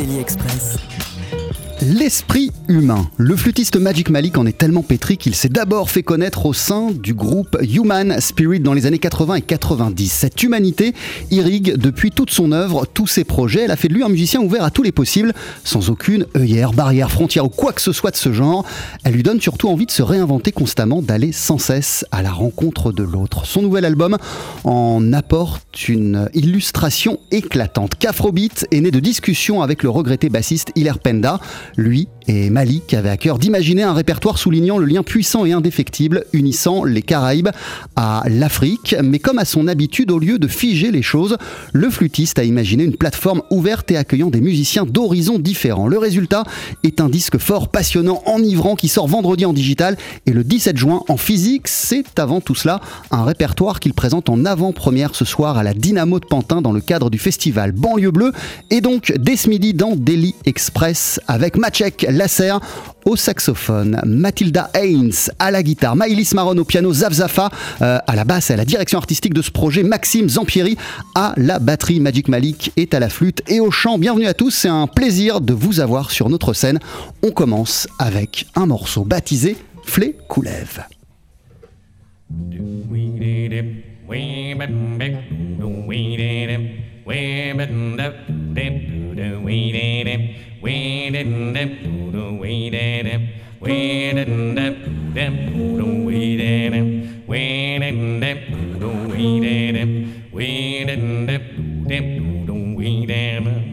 Daily Express. L'esprit humain. Le flûtiste Magic Malik en est tellement pétri qu'il s'est d'abord fait connaître au sein du groupe Human Spirit dans les années 80 et 90. Cette humanité irrigue depuis toute son œuvre, tous ses projets. Elle a fait de lui un musicien ouvert à tous les possibles, sans aucune œillère, barrière, frontière ou quoi que ce soit de ce genre. Elle lui donne surtout envie de se réinventer constamment, d'aller sans cesse à la rencontre de l'autre. Son nouvel album en apporte une illustration éclatante. Qu'Afrobeat est né de discussions avec le regretté bassiste Hilaire Penda. Lui et Malik avaient à cœur d'imaginer un répertoire soulignant le lien puissant et indéfectible unissant les Caraïbes à l'Afrique. Mais comme à son habitude, au lieu de figer les choses, le flûtiste a imaginé une plateforme ouverte et accueillant des musiciens d'horizons différents. Le résultat est un disque fort, passionnant, enivrant qui sort vendredi en digital et le 17 juin en physique. C'est avant tout cela un répertoire qu'il présente en avant-première ce soir à la Dynamo de Pantin dans le cadre du festival Banlieue Bleue et donc dès ce midi dans Daily Express avec Maciek Lasser au saxophone, Mathilda Haynes à la guitare, Maïlis Maron au piano, Zavzafa euh, à la basse et à la direction artistique de ce projet, Maxime Zampieri à la batterie, Magic Malik est à la flûte et au chant. Bienvenue à tous, c'est un plaisir de vous avoir sur notre scène. On commence avec un morceau baptisé Flé Koulev. We didn't do do we did it. We didn't do do we did it. We didn't do do we did it. We didn't do do we did it. We didn't do do we did it.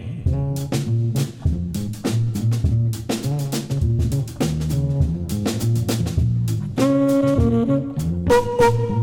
Boop, boop.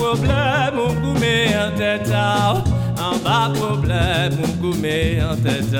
problème, mon goumé en tête En bas problème, mon goumé en tête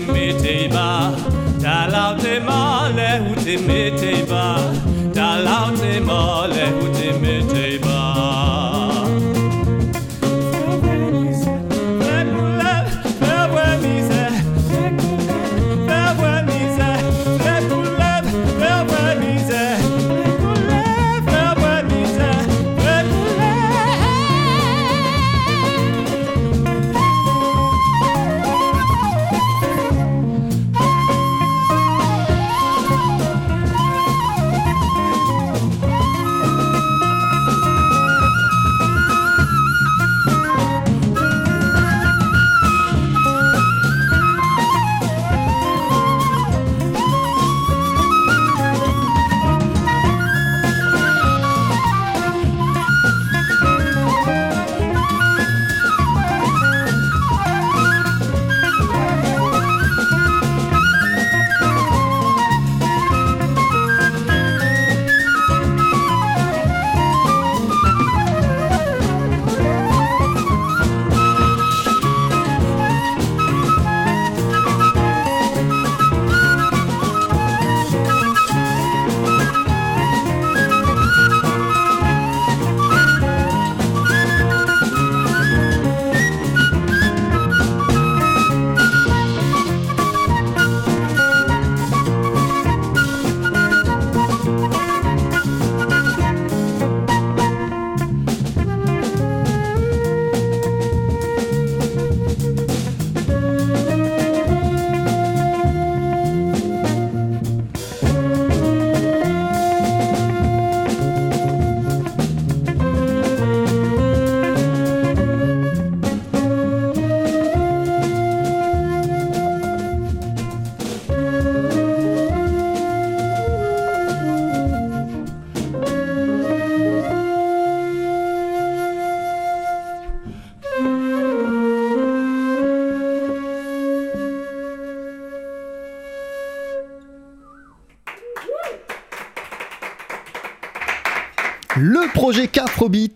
mete ba Ta laute mole u te mete ba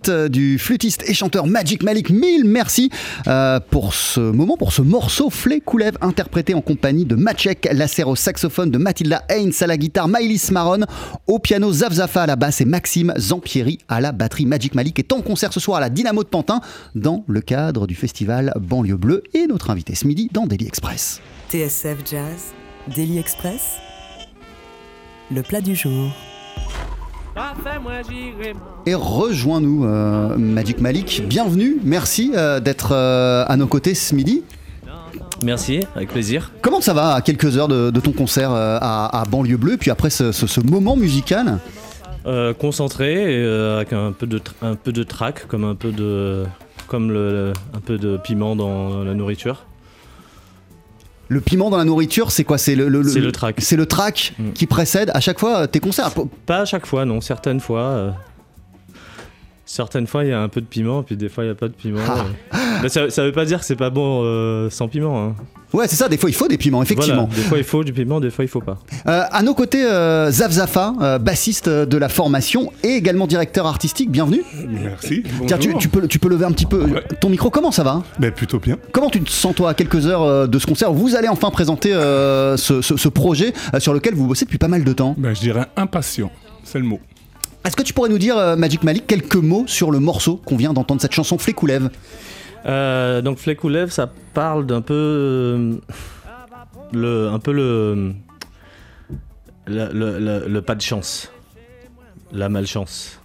Euh, du flûtiste et chanteur Magic Malik. Mille merci euh, pour ce moment, pour ce morceau Flé Koulev interprété en compagnie de Maciek Lasser au saxophone, de Mathilda Haynes à la guitare, Maïlis Maron au piano, Zavzafa à la basse et Maxime Zampieri à la batterie. Magic Malik est en concert ce soir à la Dynamo de Pantin dans le cadre du festival Banlieue Bleue et notre invité ce midi dans Daily Express. TSF Jazz, Daily Express, le plat du jour. Et rejoins-nous, euh, Magic Malik. Bienvenue, merci euh, d'être euh, à nos côtés ce midi. Merci, avec plaisir. Comment ça va à quelques heures de, de ton concert euh, à, à Banlieue Bleue, puis après ce, ce- ce moment musical? Euh, concentré, et, euh, avec un peu de un peu de trac, comme un peu de comme le, un peu de piment dans la nourriture. Le piment dans la nourriture, c'est quoi? C'est le, le- C'est le track. C'est le track Mm. qui précède à chaque fois euh, tes concerts? Pas à chaque fois, non. Certaines fois, euh, certaines fois il y a un peu de piment, puis des fois il y a pas de piment. Ah. Mais ça, ça veut pas dire que c'est pas bon euh, sans piment. hein. Ouais, c'est ça. Des fois, il faut des piments, effectivement. Voilà, des fois il faut du piment, des fois il faut pas. Euh, à nos côtés, euh, Zavzafa, euh, bassiste de la formation et également directeur artistique. Bienvenue. Merci. Tiens, tu, peux, tu peux lever un petit peu Ouais. ton micro. Comment ça va? Ben, plutôt bien. Comment tu te sens toi à quelques heures euh, de ce concert? Vous allez enfin présenter euh, ce, ce- ce projet euh, sur lequel vous bossez depuis pas mal de temps. Ben, je dirais impatient. C'est le mot. Est-ce que tu pourrais nous dire, euh, Magic Malik, quelques mots sur le morceau qu'on vient d'entendre, cette chanson Flécoulev? Euh, donc Flécoulev, ça parle d'un peu euh, le, un peu le, le, pas de chance, la malchance.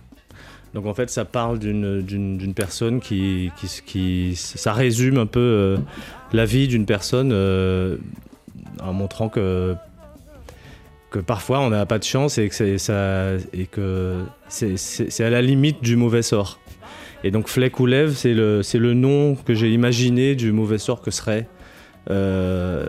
Donc en fait, ça parle d'une personne qui, qui, qui- ça résume un peu la vie d'une personne en montrant que que parfois on n'a pas de chance et que c'est ça et que c'est- à la limite du mauvais sort. Et donc Fleck ou Lève, c'est le, nom que j'ai imaginé du mauvais sort que serait, euh,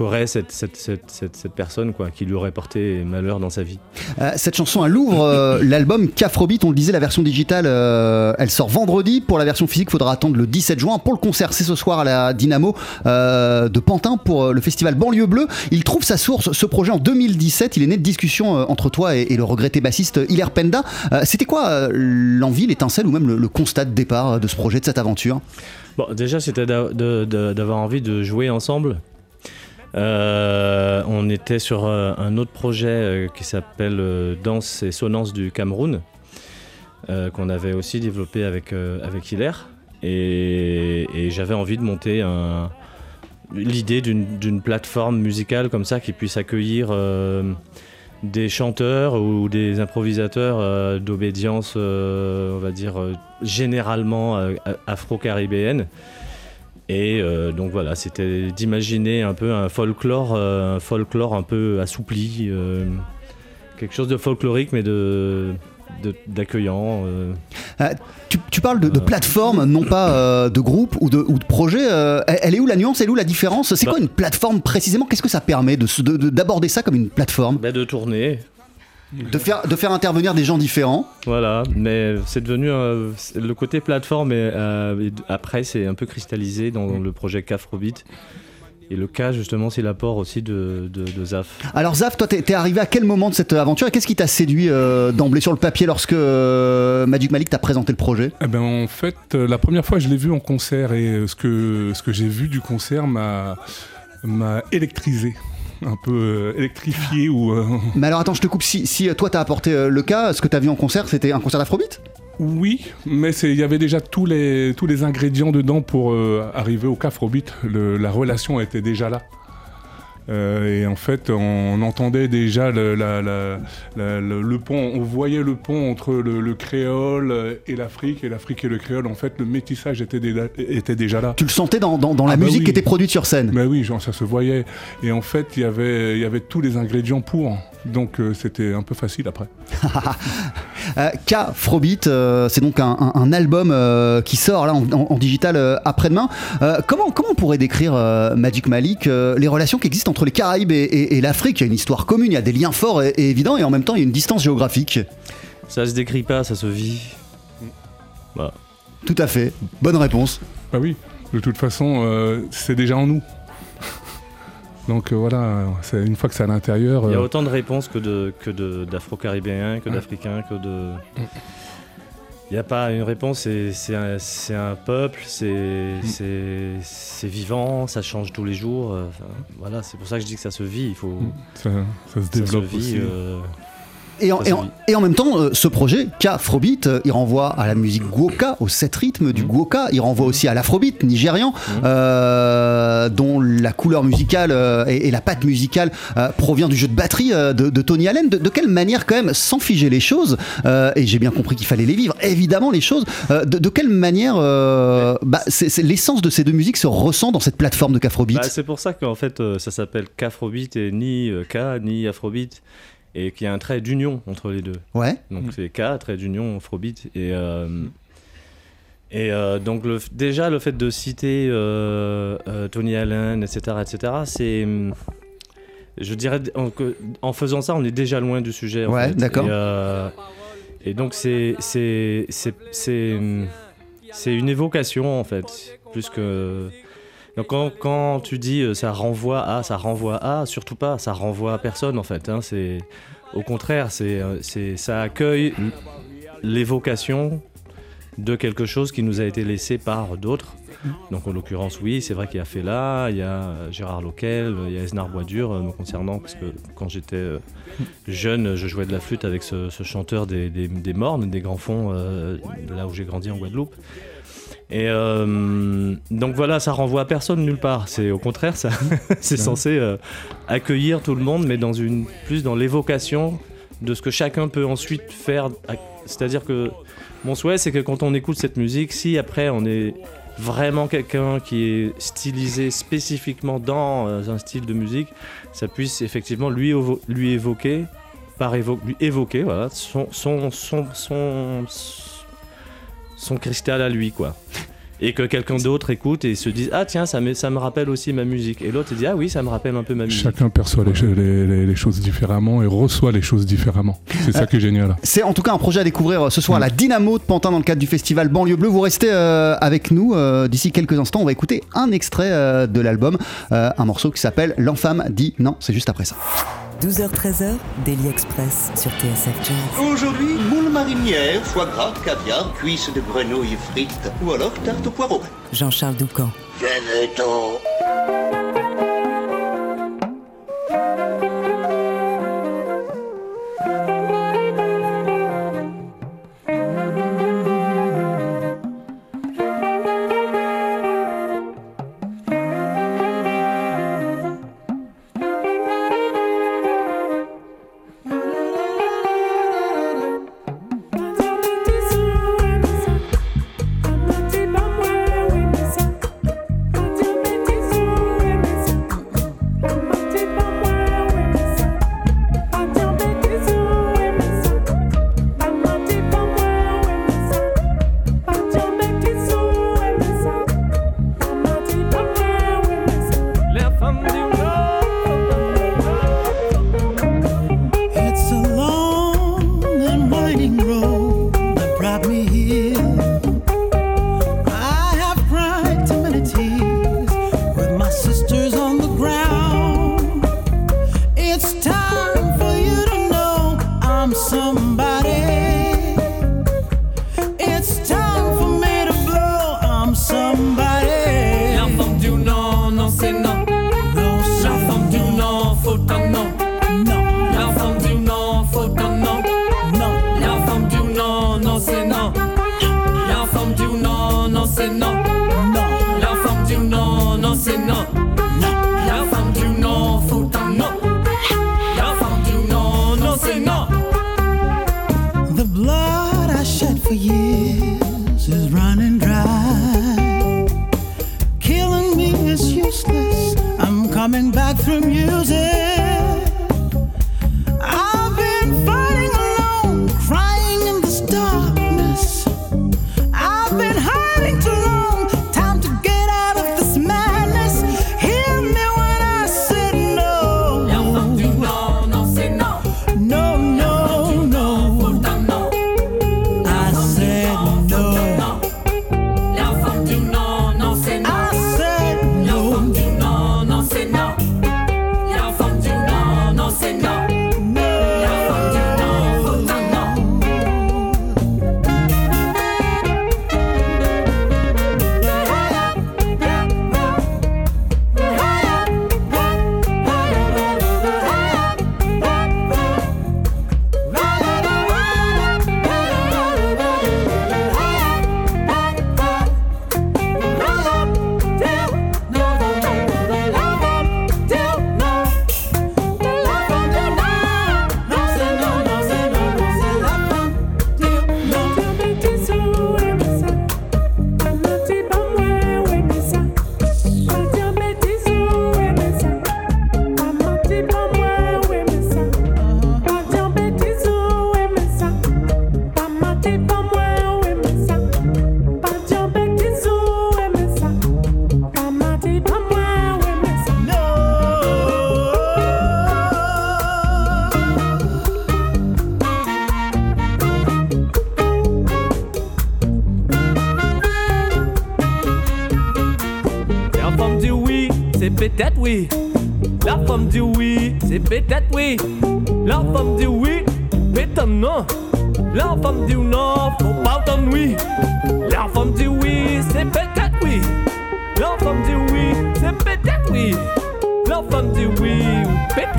qu'aurait cette, cette, cette, cette, personne quoi, qui lui aurait porté malheur dans sa vie. Euh, cette chanson, elle ouvre euh, l'album Cafrobeat. On le disait, la version digitale, euh, elle sort vendredi. Pour la version physique, il faudra attendre le 17 juin. Pour le concert, c'est ce soir à la Dynamo de Pantin pour le festival Banlieue Bleue. Il trouve sa source, ce projet, en 2017. Il est né de discussion euh, entre toi et, et le regretté bassiste Hilaire Penda. C'était quoi l'envie, l'étincelle ou même le, le constat de départ de ce projet, de cette aventure? Bon, déjà, c'était d'avoir envie de jouer ensemble. Euh, on était sur euh, un autre projet euh, qui s'appelle Danse et Sonance du Cameroun, qu'on avait aussi développé avec, Hilaire. Et, j'avais envie de monter l'idée d'une plateforme musicale comme ça qui puisse accueillir des chanteurs ou des improvisateurs d'obédience, on va dire, généralement afro-caribéenne. Et euh, donc voilà, c'était d'imaginer un peu un folklore, euh, un folklore un peu assoupli, euh, quelque chose de folklorique mais de d'accueillant. euh. tu, tu parles de, de plateforme, non pas de groupe ou de, ou de projet. elle, est où la nuance Elle est où la différence? C'est Bah. quoi une plateforme précisément? Qu'est-ce que ça permet de- de- d'aborder ça comme une plateforme? Bah, de tourner, de faire, de faire intervenir des gens différents Voilà, mais c'est devenu c'est- le côté plateforme. Et, euh, et après, c'est un peu cristallisé dans le projet Cafrobeat. Et le cas, justement, c'est l'apport aussi de, de, de Zaf. Alors Zaf, toi t'es arrivé à quel moment de cette aventure et qu'est-ce qui t'a séduit euh, d'emblée sur le papier lorsque euh, Magic Malik t'a présenté le projet? Eh ben, en fait, euh, la première fois, je l'ai vu en concert et euh, ce que, ce que j'ai vu du concert m'a m'a électrisé, un peu euh, électrifié ou. euh, Mais alors attends, je te coupe. Si, si euh, toi t'as apporté le cas, ce que t'as vu en concert, c'était un concert d'Afrobeat? Oui, mais il y avait déjà tous les, tous les ingrédients dedans pour euh, arriver au Cafrobeat. Le- La relation était déjà là. Euh, et en fait, on entendait déjà le, la- la- la- le, le pont, on voyait le pont entre le, le créole et l'Afrique, et l'Afrique et le créole. En fait, le métissage était, déjà- était déjà là. Tu le sentais dans, dans- dans la Ah bah musique oui. qui était produite sur scène Mais oui, genre, ça se voyait. Et en fait, il y avait, il y avait tous les ingrédients pour. Donc, euh, c'était un peu facile après. Euh, K-Frobeat, euh, c'est donc un, un- un album qui sort là en, en- en digital après-demain. Comment, comment on pourrait décrire Magic Malik les relations qui existent entre les Caraïbes et, et- et l'Afrique Il y a une histoire commune, il y a des liens forts et, et évidents, et en même temps il y a une distance géographique. Ça se décrit pas, ça se vit. Voilà. Tout à fait. Bonne réponse. Bah oui, de toute façon, euh, c'est déjà en nous. Donc euh, voilà, une fois que c'est à l'intérieur. Il y a euh, autant de réponses que de que d'afro-caribéens, que d'africains, que de. Il n'y a pas une réponse, c'est un, peuple, c'est c'est- vivant, ça change tous les jours. euh, enfin, voilà, c'est pour ça que je dis que ça se vit. Il faut. ça, ça se ça développe vit, aussi. euh, Et en, Ça se et en- vit. et en même temps, euh, ce projet, K-Afrobeat, euh, il renvoie à la musique guoka, au set rythme Mmh. du guoka, il renvoie aussi à l'afrobeat nigérian, euh, dont la couleur musicale et, et la patte musicale provient du jeu de batterie de, de Tony Allen. De, de quelle manière, quand même, sans figer les choses, et j'ai bien compris qu'il fallait les vivre, évidemment, les choses, de, de quelle manière bah, c'est- l'essence de ces deux musiques se ressent dans cette plateforme de K-Afrobeat Bah, c'est pour ça qu'en fait ça s'appelle qu'Afrobeat et ni K ni Afrobeat et qu'il y a un trait d'union entre les deux. Ouais. Donc c'est K, trait d'union, Afrobeat et euh, et euh, donc le, déjà le fait de citer euh, euh, Tony Allen, etc., etc., c'est hum, je dirais en, faisant ça on est déjà loin du sujet. en Ouais, d'accord. Et, euh, et donc c'est c'est c'est c'est c'est une évocation en fait plus que quand, tu dis euh, ça renvoie à, ça renvoie à, surtout pas, ça renvoie à personne en fait. hein, c'est au contraire, c'est euh, ça accueille l'évocation de quelque chose qui nous a été laissé par d'autres. Donc en l'occurrence, oui, c'est vrai qu'il y a Fela, il y a euh, Gérard Loquel, il y a Esnar Boisdur me concernant, parce que quand j'étais jeune, je jouais de la flûte avec ce, chanteur des, Mornes, des Grands Fonds, là où j'ai grandi en Guadeloupe. Et euh, donc voilà, ça renvoie à personne nulle part. C'est au contraire, ça, c'est censé euh, accueillir tout le monde, mais dans une plus dans l'évocation de ce que chacun peut ensuite faire. C'est-à-dire que mon souhait, c'est que quand on écoute cette musique, si après on est vraiment quelqu'un qui est stylisé spécifiquement dans euh, un style de musique, ça puisse effectivement lui, lui évoquer, par évo- lui évoquer, voilà, son, son, son, son, son cristal à lui, quoi. et que quelqu'un d'autre écoute et se dise ah tiens ça me, ça me rappelle aussi ma musique et l'autre dit ah oui ça me rappelle un peu ma musique. Chacun perçoit les, ch- les- les- les choses différemment et reçoit les choses différemment. C'est ça qui est génial. C'est en tout cas un projet à découvrir euh, ce soir, la Dynamo de Pantin dans le cadre du festival Banlieue Bleue. Vous restez euh, avec nous euh, d'ici quelques instants. On va écouter un extrait euh, de l'album, euh, un morceau qui s'appelle L'Enfame dit non. C'est juste après ça. 12h-13h, Daily Express sur TSF Jazz. Aujourd'hui, moule marinière, foie gras, caviar, cuisses de grenouille frites ou alors tarte au poireau. Jean-Charles Doucan. Venez-t'en.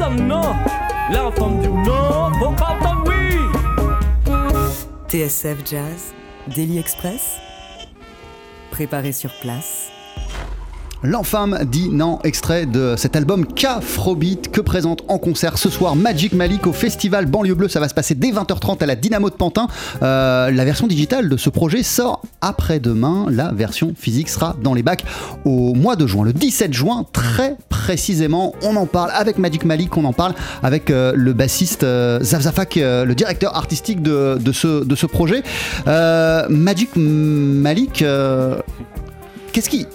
Peut-être non. La femme dit non, faut pas oui. TSF Jazz, Daily Express. Préparé sur place. L'Enfame dit non, extrait de cet album K-Frobeat que présente en concert ce soir Magic Malik au festival Banlieue Bleue. Ça va se passer dès 20h30 à la Dynamo de Pantin. Euh, la version digitale de ce projet sort après-demain. La version physique sera dans les bacs au mois de juin, le 17 juin, très précisément. On en parle avec Magic Malik, on en parle avec euh, le bassiste euh, Zav Zafak, euh, le directeur artistique de, ce, projet. Magic Malik. Qu'est-ce qui.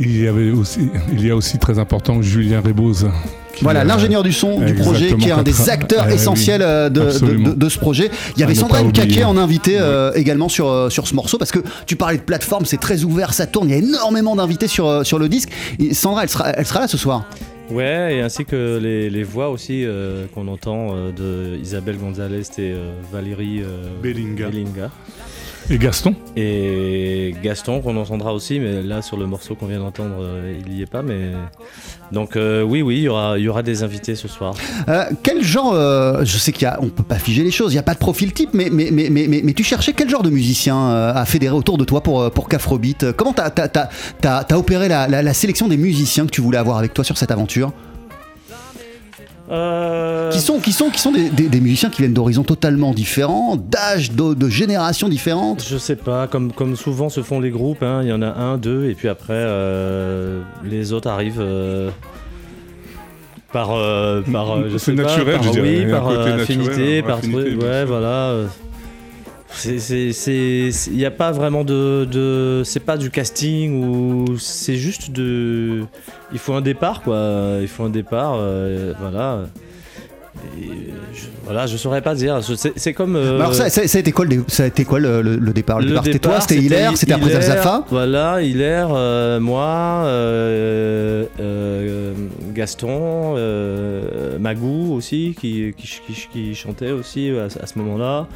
Il y avait aussi, il y a aussi très important Julien Rebose. qui, Voilà, l'ingénieur du son du projet, qui est un des acteurs oui, essentiels euh, de, de- absolument. de- de ce projet. Il y À avait Sandra. Mkake en invité euh, également sur, euh, sur ce morceau, parce que tu parlais de plateforme, c'est très ouvert, ça tourne, il y a énormément d'invités sur, sur le disque. Et Sandra, elle sera, elle sera là ce soir. Ouais, et ainsi que les, les voix aussi euh, qu'on entend euh, de Isabelle Gonzalez et euh, Valérie euh, Bellinga. Bellinga. Et Gaston Et Gaston qu'on entendra aussi, mais là sur le morceau qu'on vient d'entendre, euh, il n'y est pas. Mais donc euh, oui, oui, il y aura, il y aura des invités ce soir. Euh, quel genre, euh, je sais qu'il y a, on peut pas figer les choses, il n'y a pas de profil type, mais, mais, mais, mais, mais, mais tu cherchais quel genre de musicien euh, à fédérer autour de toi pour, pour Cafrobeat Comment t'as as, t'as- t'as- t'as opéré la, la- la sélection des musiciens que tu voulais avoir avec toi sur cette aventure? Euh, qui sont, qui sont, qui sont des, des- des musiciens qui viennent d'horizons totalement différents, d'âge, de, de générations différentes. Je sais pas, comme, comme souvent se font les groupes, hein, il y en a un, deux, et puis après euh, les autres arrivent euh, par, euh, par euh, je sais pas, naturel, par, je dirais, oui, par euh, naturel, affinité, par affinité, truc, bien ouais, voilà. Il n'y a pas vraiment de, de- c'est pas du casting ou c'est juste de, il faut un départ quoi, il faut un départ, euh, voilà. Et je, voilà, je saurais pas dire. C'est, comme. euh, Alors ça, ça, ça a été quoi, le, ça a été quoi le, le- le départ? Le, départ, c'était toi, c'était Hilaire, c'était après Zafa Voilà, Hilaire, euh, moi, euh, euh, Gaston, euh, Magou aussi, qui, qui, qui- qui chantait aussi à, à ce moment-là.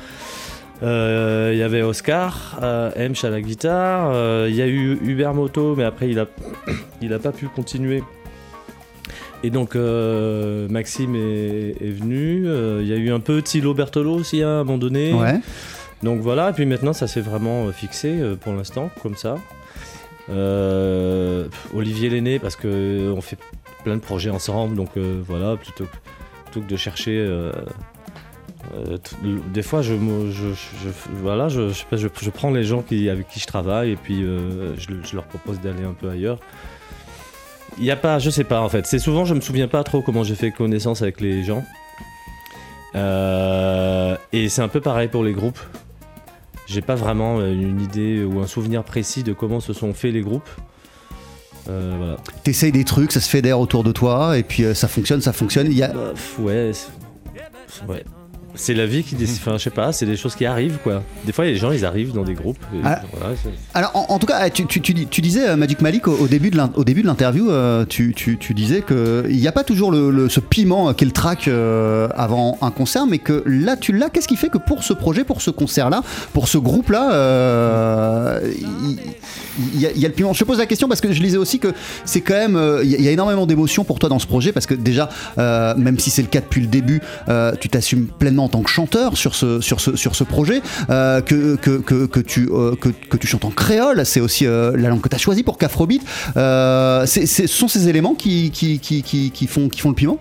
Euh, Il y avait Oscar, euh, Emch à la guitare. euh, Il y a eu Hubert Moto, mais après il a, il a pas pu continuer. Et donc euh, Maxime est, est venu. euh, Il y a eu un peu Thilo Bertolo aussi hein, à un moment donné. Ouais. Donc voilà, et puis maintenant ça s'est vraiment euh, fixé euh, pour l'instant, comme ça. Euh, Olivier Lenné, parce que euh, on fait plein de projets ensemble, donc euh, voilà, plutôt, plutôt que de chercher. Euh, des fois, je, je, je- voilà, je, je prends les gens qui, avec qui je travaille et puis euh, je, leur propose d'aller un peu ailleurs. Il n'y a pas, je sais pas en fait. C'est souvent, je me souviens pas trop comment j'ai fait connaissance avec les gens. Euh, et c'est un peu pareil pour les groupes. J'ai pas vraiment une idée ou un souvenir précis de comment se sont faits les groupes. Euh, voilà. T'essayes des trucs, ça se fédère autour de toi, et puis euh, ça fonctionne, ça fonctionne. Il y a... Bah, ouais, ouais. C'est la vie qui décide. Enfin, je sais pas, c'est des choses qui arrivent quoi. Des fois, les gens ils arrivent dans des groupes. et Ah. voilà, Alors, en, en tout cas, tu, tu- tu dis- tu disais, euh, Magic Malik, au, au début de l'interview, euh, tu, tu- tu disais qu'il n'y a pas toujours le, le- ce piment euh, qu'est le track euh, avant un concert, mais que là, tu l'as. Qu'est-ce qui fait que pour ce projet, pour ce concert-là, pour ce groupe-là, euh, il il y, a- il y a le piment Je te pose la question parce que je lisais aussi que c'est quand même. euh, Il y, a- énormément d'émotions pour toi dans ce projet, parce que déjà, euh, même si c'est le cas depuis le début, euh, tu t'assumes pleinement en tant que chanteur sur ce, sur ce, sur ce projet, que, que, que, que tu, que, que tu chantes en créole, c'est aussi la langue que tu as choisie pour c'est- ce sont ces éléments qui, qui, qui, qui, qui font, qui font le piment?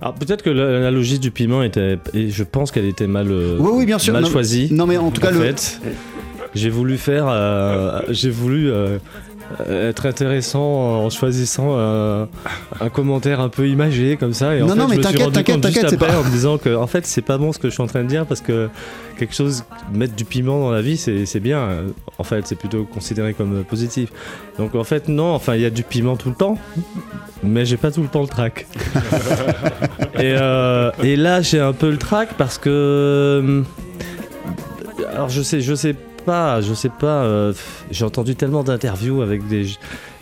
Alors peut-être que l'analogie du piment était, et je pense qu'elle était mal, Oui, oui, bien sûr. mal Non, choisie. non, mais en tout cas, le- fait, j'ai voulu faire, euh, j'ai voulu euh, être intéressant en choisissant euh, un commentaire un peu imagé comme ça. Et en Non, fait, non, mais je me suis t'inquiète, rendu t'inquiète, compte juste t'inquiète, c'est après pas- en me disant que en fait c'est pas bon ce que je suis en train de dire parce que quelque chose mettre du piment dans la vie c'est c'est bien. En fait, c'est plutôt considéré comme positif. Donc en fait non, enfin il y a du piment tout le temps, mais j'ai pas tout le temps le trac. et, euh, et là j'ai un peu le trac parce que euh, alors je sais je sais pas je sais pas euh, j'ai entendu tellement d'interviews avec des,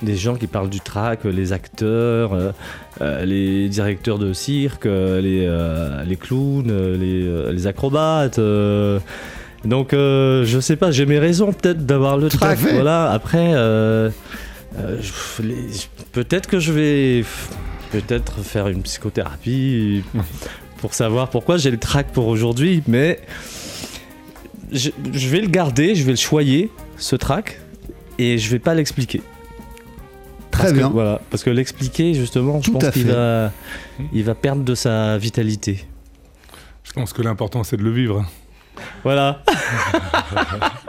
des gens qui parlent du track les acteurs euh, euh, les directeurs de cirque euh, les, euh, les clowns euh, les, euh, les acrobates euh, donc euh, je sais pas j'ai mes raisons peut-être d'avoir le Tout track voilà. Après euh, euh, peut-être que je vais peut-être faire une psychothérapie pour savoir pourquoi j'ai le track pour aujourd'hui, mais je, je vais le garder, je vais le choyer, ce track, et je vais pas l'expliquer. Très Parce que- bien. voilà, parce que l'expliquer, justement, je Tout pense qu'il va, il va perdre de sa vitalité. Je pense que l'important c'est de le vivre. Voilà.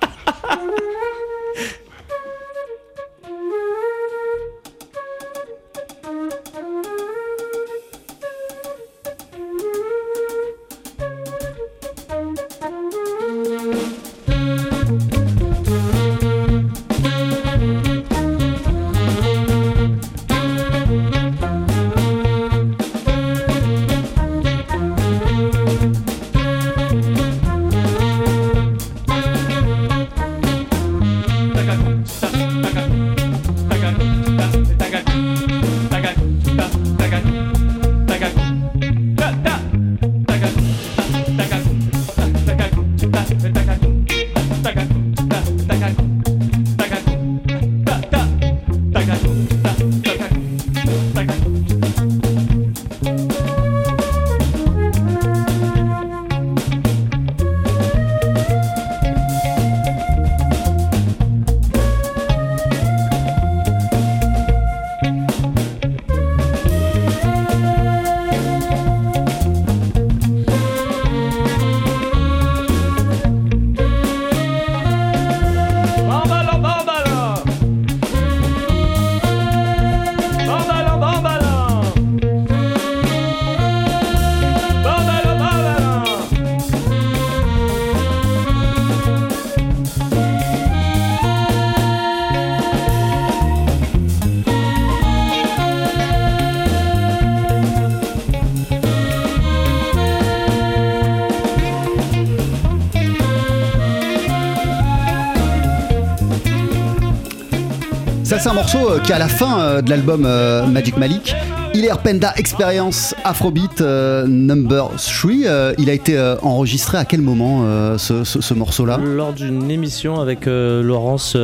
c'est un morceau euh, qui est à la fin euh, de l'album euh, Magic Malik. Hilaire Penda Experience Afrobeat Number 3. Euh, il a été enregistré à quel moment ce, ce- ce morceau-là? Lors d'une émission avec Laurence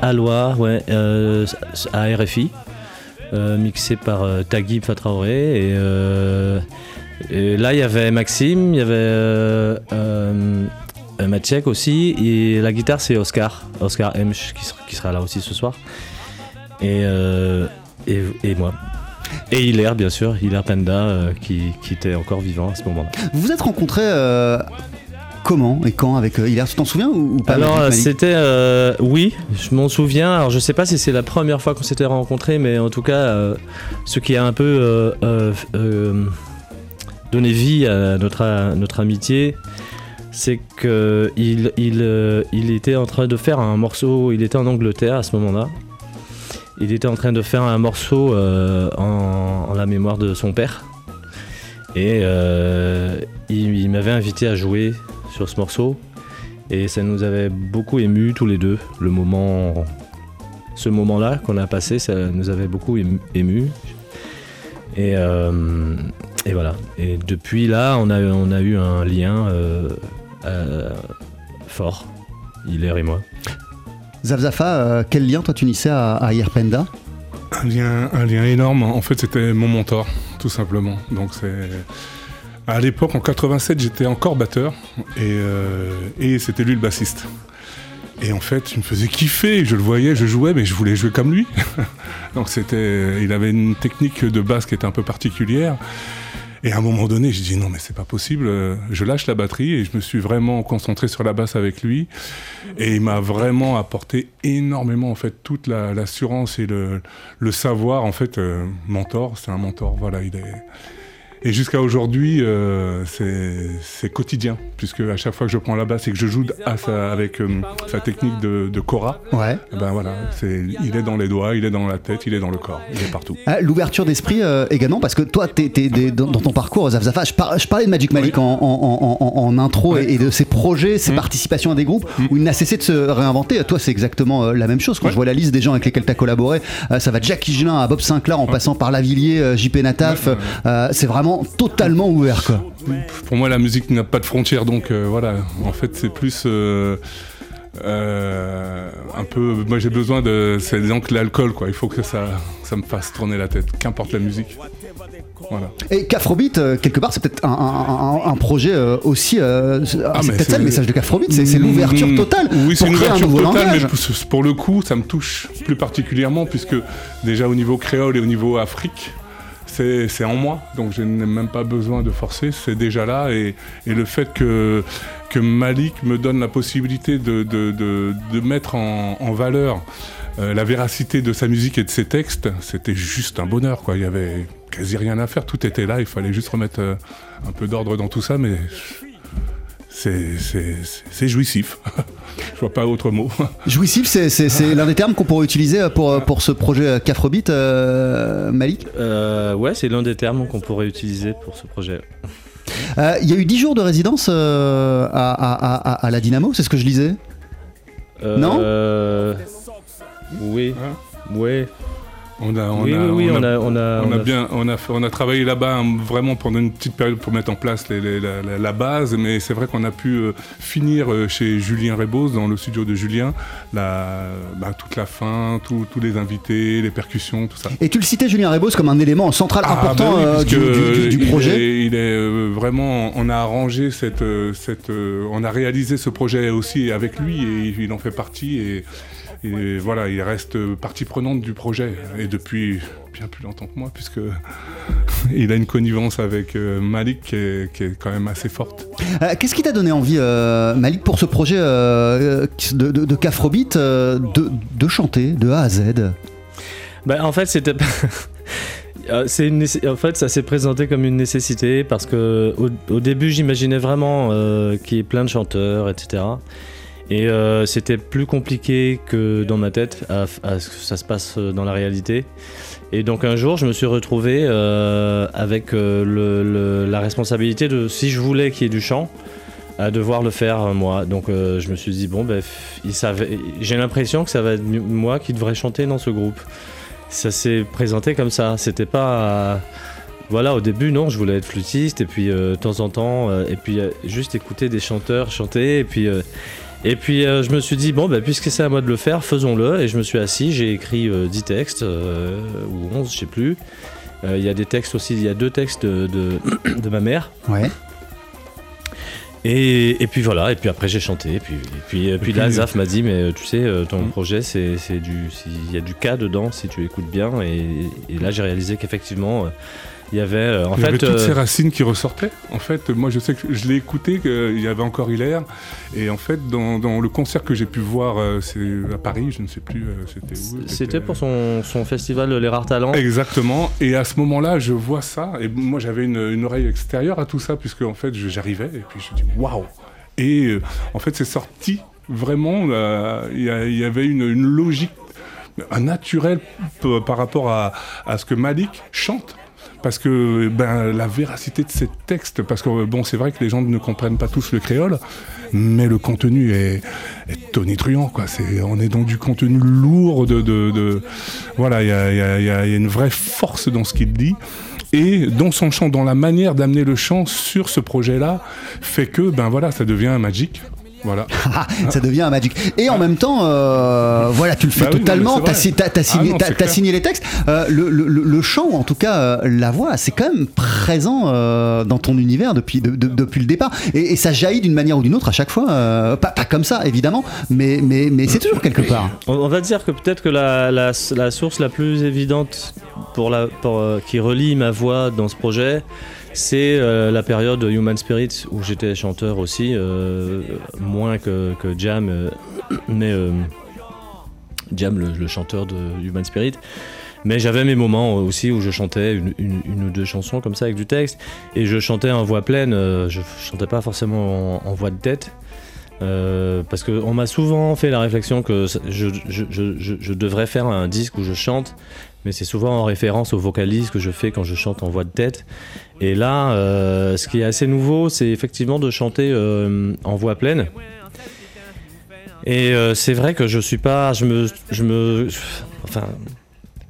Allois, ouais, à RFI, mixé par Tagui Fatraoré. Et, là, il y avait Maxime, il y avait Maciek aussi, et la guitare, c'est Oscar, Oscar sera, qui sera là aussi ce soir. Et, euh, et, et moi. Et Hilaire, bien sûr, Hilaire Penda, euh, qui, qui était encore vivant à ce moment-là. Vous vous êtes rencontrés euh, comment et quand avec euh, Hilaire? Tu t'en souviens ou, ou pas Alors c'était oui, je m'en souviens. Alors je sais pas si c'est la première fois qu'on s'était rencontrés, mais en tout cas, ce qui a un peu donné vie à notre à notre amitié, c'est que il il il était en train de faire un morceau. Il était en Angleterre à ce moment-là. Il était en train de faire un morceau euh, en, la mémoire de son père. Et euh, il, m'avait invité à jouer sur ce morceau. Et ça nous avait beaucoup ému tous les deux. Le moment, ce moment-là qu'on a passé, ça nous avait beaucoup ému. ému. Et, euh, et voilà. Et depuis là, on a, on a eu un lien fort, Hilaire et moi. Zafzafa, euh, quel lien toi tu unissais à, à Hilaire Penda Un lien, un énorme. En fait, c'était mon mentor, tout simplement. Donc. À l'époque, en 87, j'étais encore batteur et, euh, et c'était lui le bassiste. Et en fait, il me faisait kiffer. Je le voyais, je jouais, mais je voulais jouer comme lui. Donc, c'était. Il avait une technique de basse qui était un peu particulière. Et à un moment donné, j'ai dit non, mais c'est pas possible. Euh, Je lâche la batterie et je me suis vraiment concentré sur la basse avec lui. Et il m'a vraiment apporté énormément, en fait, toute la- l'assurance et le, le savoir. En fait, euh, mentor, c'est un mentor. Voilà, il est. Et jusqu'à aujourd'hui, euh, c'est quotidien, puisque à chaque fois que je prends la basse et que je joue à sa- avec euh, sa technique de, de Cora, Ouais. ben voilà, il est dans les doigts, il est dans la tête, il est dans le corps, il est partout. Ah, L'ouverture d'esprit euh, également, parce que toi, des- dans, dans ton parcours, Zafzafa, je, par- je parlais de Magic Malik en, en- en- en- en intro et, et de ses projets, ses participations à des groupes où il n'a cessé de se réinventer. Toi, c'est exactement la même chose. Quand je vois la liste des gens avec lesquels tu as collaboré, ça va de Jacques Higelin à Bob Sinclair en passant par Lavillier, JP Nataf. c'est vraiment totalement ouvert. Quoi. Pour moi, la musique n'a pas de frontières, donc euh, voilà. En fait, c'est plus euh, euh, un peu. Moi, j'ai besoin de. C'est donc l'alcool, quoi. Il faut que ça, ça me fasse tourner la tête, qu'importe la musique. Voilà. Et Cafrobeat, euh, quelque part, c'est peut-être un, un- un- un projet aussi. euh, c'est Ah, c'est peut-être ça le message de Cafrobeat, c'est, c'est l'ouverture Mm, totale. Oui, c'est pour une créer un ouverture nouveau totale, langage. mais pour, pour le coup, ça me touche plus particulièrement, puisque déjà au niveau créole et au niveau Afrique, c'est en moi, donc je n'ai même pas besoin de forcer, c'est déjà là, et, le fait que, Malik me donne la possibilité de, mettre en, en valeur euh, la véracité de sa musique et de ses textes, c'était juste un bonheur, quoi. Il y avait quasi rien à faire, tout était là, il fallait juste remettre euh, un peu d'ordre dans tout ça, mais c'est jouissif. Je vois pas autre mot. Jouissif, c'est, l'un des termes qu'on pourrait utiliser pour, pour ce projet Cafrobeat, euh, Malik Euh, ouais, c'est l'un des termes qu'on pourrait utiliser pour ce projet. Euh, Il y a eu 10 jours de résidence euh, à, à- à- à la Dynamo, c'est ce que je lisais Non? Euh, Oui. Oui. On a, on Oui, a, oui, oui, on a, on a- on a- bien, on a, fait- on a travaillé là-bas hein, vraiment pendant une petite période pour mettre en place les- les- la, la- la base, mais c'est vrai qu'on a pu euh, finir euh, chez Julien Rebos, dans le studio de Julien, la, bah, toute la fin, tous tous les invités, les percussions, tout ça. Et tu le citais, Julien Rebos, comme un élément central Ah, important bah oui, euh, du, il projet. est- Il est, vraiment, on a arrangé cette, cette, on a réalisé ce projet aussi avec lui et il en fait partie et, et voilà, il reste partie prenante du projet et depuis bien plus longtemps que moi puisque il a une connivence avec euh, Malik qui est, qui est quand même assez forte. Euh, Qu'est-ce qui t'a donné envie, euh, Malik, pour ce projet euh, de, de, de Cafrobeat, euh, de, de chanter de A à Z? Bah, en fait, c'était. C'est une nécess- En fait, ça s'est présenté comme une nécessité parce que au, au début, j'imaginais vraiment euh, qu'il y ait plein de chanteurs, etc. Et euh, c'était plus compliqué que dans ma tête à, ce que ça se passe dans la réalité. Et donc un jour, je me suis retrouvé euh, avec euh, la responsabilité de, si je voulais qu'il y ait du chant, à devoir le faire euh, moi. Donc euh, je me suis dit bon ben. J'ai l'impression que ça va être moi qui devrais chanter dans ce groupe. Ça s'est présenté comme ça. C'était pas euh, voilà au début non je voulais être flûtiste et puis euh, de temps en temps euh, et puis euh, juste écouter des chanteurs chanter et puis euh, et puis euh, je me suis dit bon ben puisque c'est à moi de le faire faisons-le et je me suis assis j'ai écrit euh, 10 textes euh, ou 11 je sais plus. Euh, Il y a des textes aussi il y a deux textes de, de, de ma mère. Ouais. Et, et puis voilà, et puis après j'ai chanté, et puis, et puis, et puis là Zaf m'a dit, mais tu sais, ton Mm. projet, c'est c'est du, il y a du cas dedans si tu écoutes bien, et, là j'ai réalisé qu'effectivement, il y avait, euh, en il y avait fait, toutes euh, ces racines qui ressortaient. En fait, moi, je sais que je l'ai écouté, qu'il y avait encore Hilaire. Et en fait, dans, dans le concert que j'ai pu voir, euh, c'est à Paris, je ne sais plus, euh, c'était où c'était pour son, son festival Les Rares Talents. Exactement. Et à ce moment-là, je vois ça. Et moi, j'avais une, une oreille extérieure à tout ça, puisque en fait, j'arrivais. Et puis, je dis, waouh Et euh, en fait, c'est sorti vraiment. euh, Il y, il avait une, une logique, un naturel par rapport à, à ce que Malik chante. Parce que ben, la véracité de ces textes, parce que bon, c'est vrai que les gens ne comprennent pas tous le créole, mais le contenu est, est tonitruant. C'est, on est dans du contenu lourd. De, de, de- voilà, il y a, y a- une vraie force dans ce qu'il dit. Et dans son chant, dans la manière d'amener le chant sur ce projet-là, fait que ben voilà, ça devient magic. Voilà. Ah, ça devient un magic. Et en même temps, euh, voilà, tu le fais Bah oui, totalement. t'as- t'as Ah signé, les textes. Euh, le, le- le- le chant, ou en tout cas euh, la voix, c'est quand même présent euh, dans ton univers depuis, de- de- depuis le départ. Et, et ça jaillit d'une manière ou d'une autre à chaque fois. euh, pas, pas comme ça, évidemment, mais, mais, mais c'est toujours quelque part. On, on va dire que peut-être que la, la- la source la plus évidente pour la, pour, euh, qui relie ma voix dans ce projet, c'est euh, la période Human Spirit où j'étais chanteur aussi, euh, moins que, Jam, euh, mais Jam, le, chanteur de Human Spirit. Mais j'avais mes moments aussi où je chantais une, ou deux chansons comme ça avec du texte et je chantais en voix pleine. je chantais pas forcément en, voix de tête. Parce qu'on m'a souvent fait la réflexion que je devrais faire un disque où je chante, mais c'est souvent en référence aux vocalises que je fais quand je chante en voix de tête. Et là, euh, ce qui est assez nouveau, c'est effectivement de chanter euh, en voix pleine. Et euh, c'est vrai que je suis pas, je me, je me, enfin,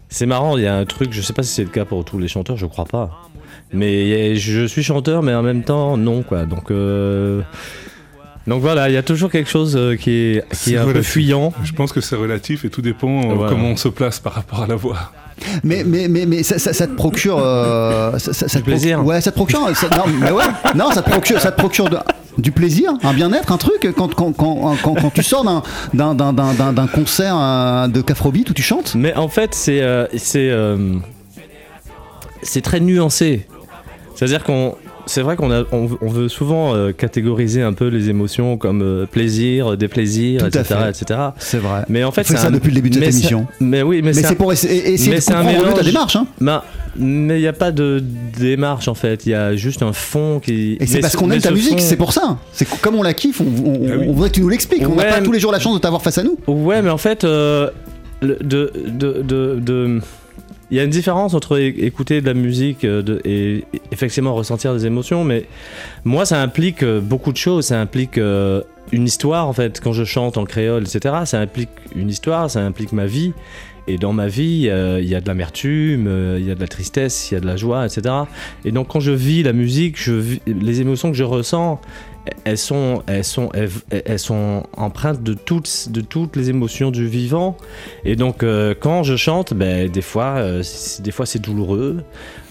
c'est marrant. Il y a un truc, je sais pas si c'est le cas pour tous les chanteurs, je crois pas. Mais je suis chanteur, mais en même temps non quoi. Donc donc voilà, il y a toujours quelque chose euh, qui est, qui est un peu fuyant. Je pense que c'est relatif et tout dépend euh, Voilà. comment on se place par rapport à la voix. Mais, mais, mais, mais ça, ça- ça te procure. euh, ça, ça- ça te plaisir. proc- Ouais, ça te procure. ça- non, mais ouais, non, ça te procure, ça te procure de- du plaisir, un bien-être, un truc. Quand, quand, quand, quand, quand tu sors d'un- d'un- d'un d'un- d'un- d'un concert euh, de Cafrobeat où tu chantes. Mais en fait, c'est euh, c'est euh, c'est très nuancé. C'est-à-dire qu'on c'est vrai qu'on a on, veut- on veut souvent euh, catégoriser un peu les émotions comme euh, plaisir, déplaisir, Tout etc., etc. C'est vrai. Mais en fait, c'est ça un- depuis le début de cette émission. Mais oui, mais, Mais c'est pour essayer, essayer mais de c'est un comprendre mieux ta mélange. démarche. Hein. Bah, mais il n'y a pas de démarche en fait. Il y a juste un fond qui. Et c'est parce ce- qu'on aime ta musique, fond- c'est pour ça. C'est comme on la kiffe, on, on- Ah on voudrait que tu nous l'expliques. On n'a pas tous les jours la chance de t'avoir face à nous. Ouais, mais en fait, euh, de, de, de- il y a une différence entre écouter de la musique euh, et effectivement ressentir des émotions, mais moi, ça implique euh, beaucoup de choses. Ça implique euh, une histoire, en fait, quand je chante en créole, etc. Ça implique une histoire, ça implique ma vie. Et dans ma vie, il y a de l'amertume, il y a de la tristesse, il y a de la joie, etc. Et donc, quand je vis la musique, je vis- les émotions que je ressens, elles sont, elles sont, elles, sont empreintes de toutes, de toutes les émotions du vivant. Et donc, euh, quand je chante, ben, des fois, euh, des fois c'est douloureux.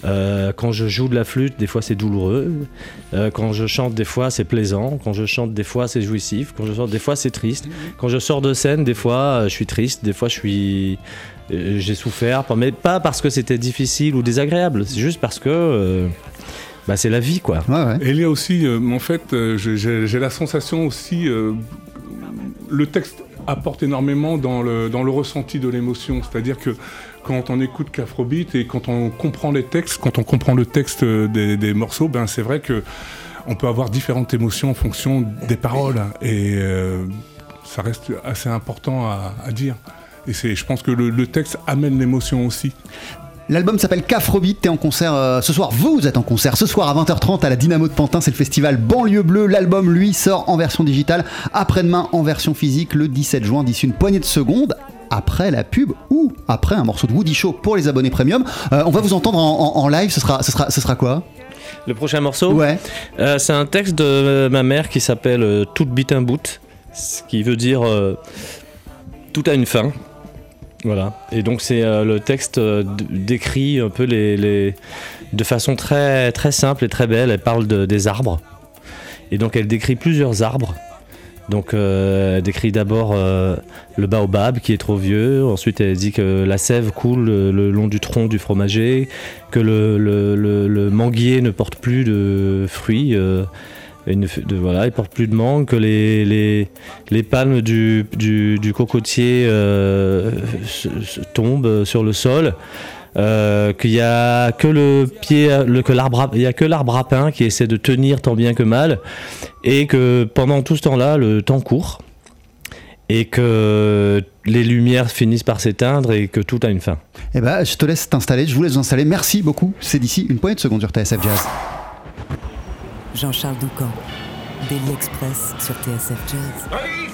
Euh, quand je joue de la flûte, des fois c'est douloureux. Quand je chante, des fois c'est plaisant. Quand je chante, des fois c'est jouissif. Quand je chante, des fois c'est triste. Quand je sors de scène, des fois je suis triste. Des fois je suis, j'ai souffert, mais pas parce que c'était difficile ou désagréable. C'est juste parce que bah, c'est la vie, quoi. Ouais, ouais. Et il y a aussi, euh, en fait, euh, j'ai- la sensation aussi, euh, le texte apporte énormément dans le, dans le ressenti de l'émotion. C'est-à-dire que quand on écoute qu'Afrobeat et quand on comprend les textes, quand on comprend le texte des, des morceaux, ben c'est vrai que on peut avoir différentes émotions en fonction des paroles. Et euh, ça reste assez important à, à dire. Et c'est, je pense que le, le texte amène l'émotion aussi. L'album s'appelle Cafrobeat, t'es en concert euh, ce soir, vous êtes en concert ce soir à 20h30 à la Dynamo de Pantin, c'est le festival Banlieue Bleue. L'album, lui, sort en version digitale, après-demain en version physique le 17 juin d'ici une poignée de secondes après la pub ou après un morceau de Woody Show pour les abonnés premium. Euh, on va vous entendre en, en- en live, ce sera, ce sera, ce sera quoi? Le prochain morceau? Ouais. Euh, c'est un texte de ma mère qui s'appelle Tout bit un bout, ce qui veut dire euh, tout a une fin. Voilà. Et donc c'est euh, le texte euh, décrit un peu les, de façon très très simple et très belle. Elle parle de- des arbres. Et donc elle décrit plusieurs arbres. Donc euh, elle décrit d'abord le baobab qui est trop vieux. Ensuite elle dit que la sève coule le, long du tronc du fromager, que le- le manguier ne porte plus de fruits. Et ne fait- de, voilà, il porte plus de mangue, que les, les, les palmes du, du, cocotier euh, tombent sur le sol. euh, qu'il y a que le pied, le, que l'arbre, il y a que l'arbre à pain qui essaie de tenir tant bien que mal, et que pendant tout ce temps-là, le temps court, et que les lumières finissent par s'éteindre et que tout a une fin. Eh ben, je te laisse t'installer, je vous laisse installer. Merci beaucoup. C'est d'ici une poignée de secondes sur TSF Jazz. Jean-Charles Doucan, Daily Express sur TSF Jazz.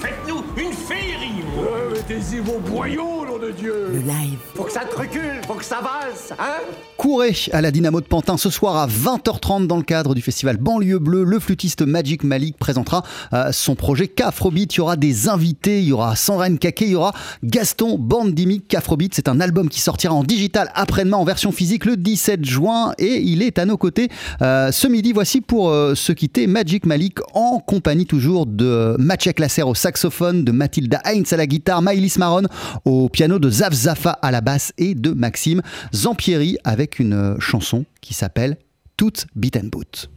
Vos boyaux, nom de Dieu Le live. Faut que ça te recule, faut que ça valse, hein Courez à la Dynamo de Pantin ce soir à 20h30 dans le cadre du festival Banlieue Bleue. Le flûtiste Magic Malik présentera euh, son projet Cafrobeat. Il y aura des invités, il y aura Sandrine Kaké, il y aura Gaston Bandimic. Cafrobeat, c'est un album qui sortira en digital après-demain en version physique le 17 juin et il est à nos côtés euh, ce midi. Voici pour euh, se quitter Magic Malik en compagnie toujours de Maciek Lasser au saxophone, de Mathilda Heinz à la guitare, Maïlis Maron au piano, de Zaf Zafa à la basse et de Maxime Zampieri avec une euh, chanson qui s'appelle Toute Beat and Boot.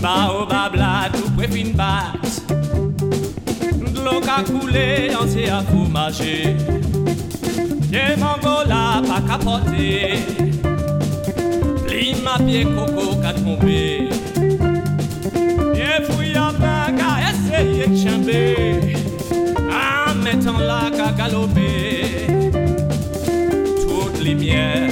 Baobab là, tout près fin bat. L'eau qu'a coulé, on s'est à fou marcher. Yé mango là, pas capoté. Lima pied coco qu'a tombé. Bien fouille à pain qu'a essayé de chamber En mettant la qu'a galopé Toute lumière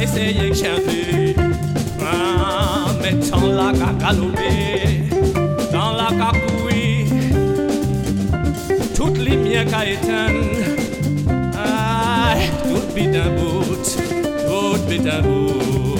essayer de chanter. Ah, mais tant la galoper, dans la qu'à courir, toute lumière qu'à éteindre. Ah, tout un bout, tout un bout.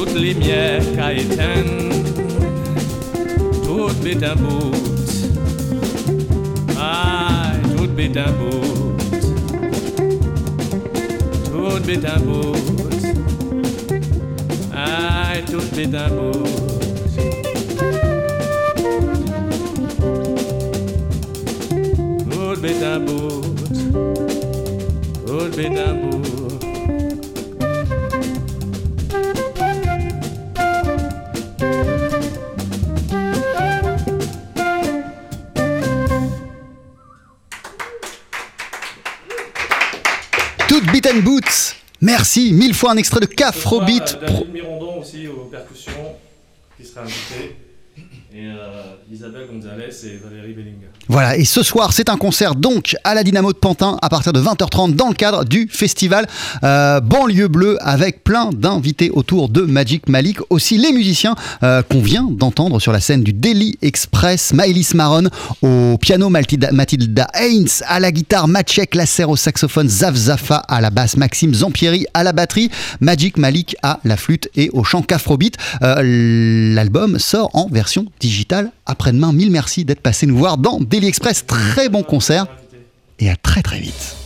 Toutes les lumières qu'a éteint. Toutes bête un bout. Aïe, toutes bête un bout. Tout bit un bout. Aïe, tout bit un bout. Tout bit un bout. Tout bit un bout. Merci, mille fois un extrait de Cafrobeat. David Mirandon aussi aux percussions, qui sera invité. Et euh, Isabelle Gonzalez et Valérie Bellinga. Voilà, et ce soir, c'est un concert donc à la Dynamo de Pantin à partir de 20h30 dans le cadre du festival euh, Banlieue Bleue avec plein d'invités autour de Magic Malik. Aussi les musiciens euh, qu'on vient d'entendre sur la scène du Daily Express, Maëlys Maron au piano, Mathilda Haynes à la guitare, Maciek Lasser au saxophone, Zaf Zafa à la basse, Maxime Zampieri à la batterie, Magic Malik à la flûte et au chant Cafrobeat. Euh, L'album sort en version digitale après-demain. Mille merci d'être passé nous voir dans Daily Express. Très bon concert et à très très vite.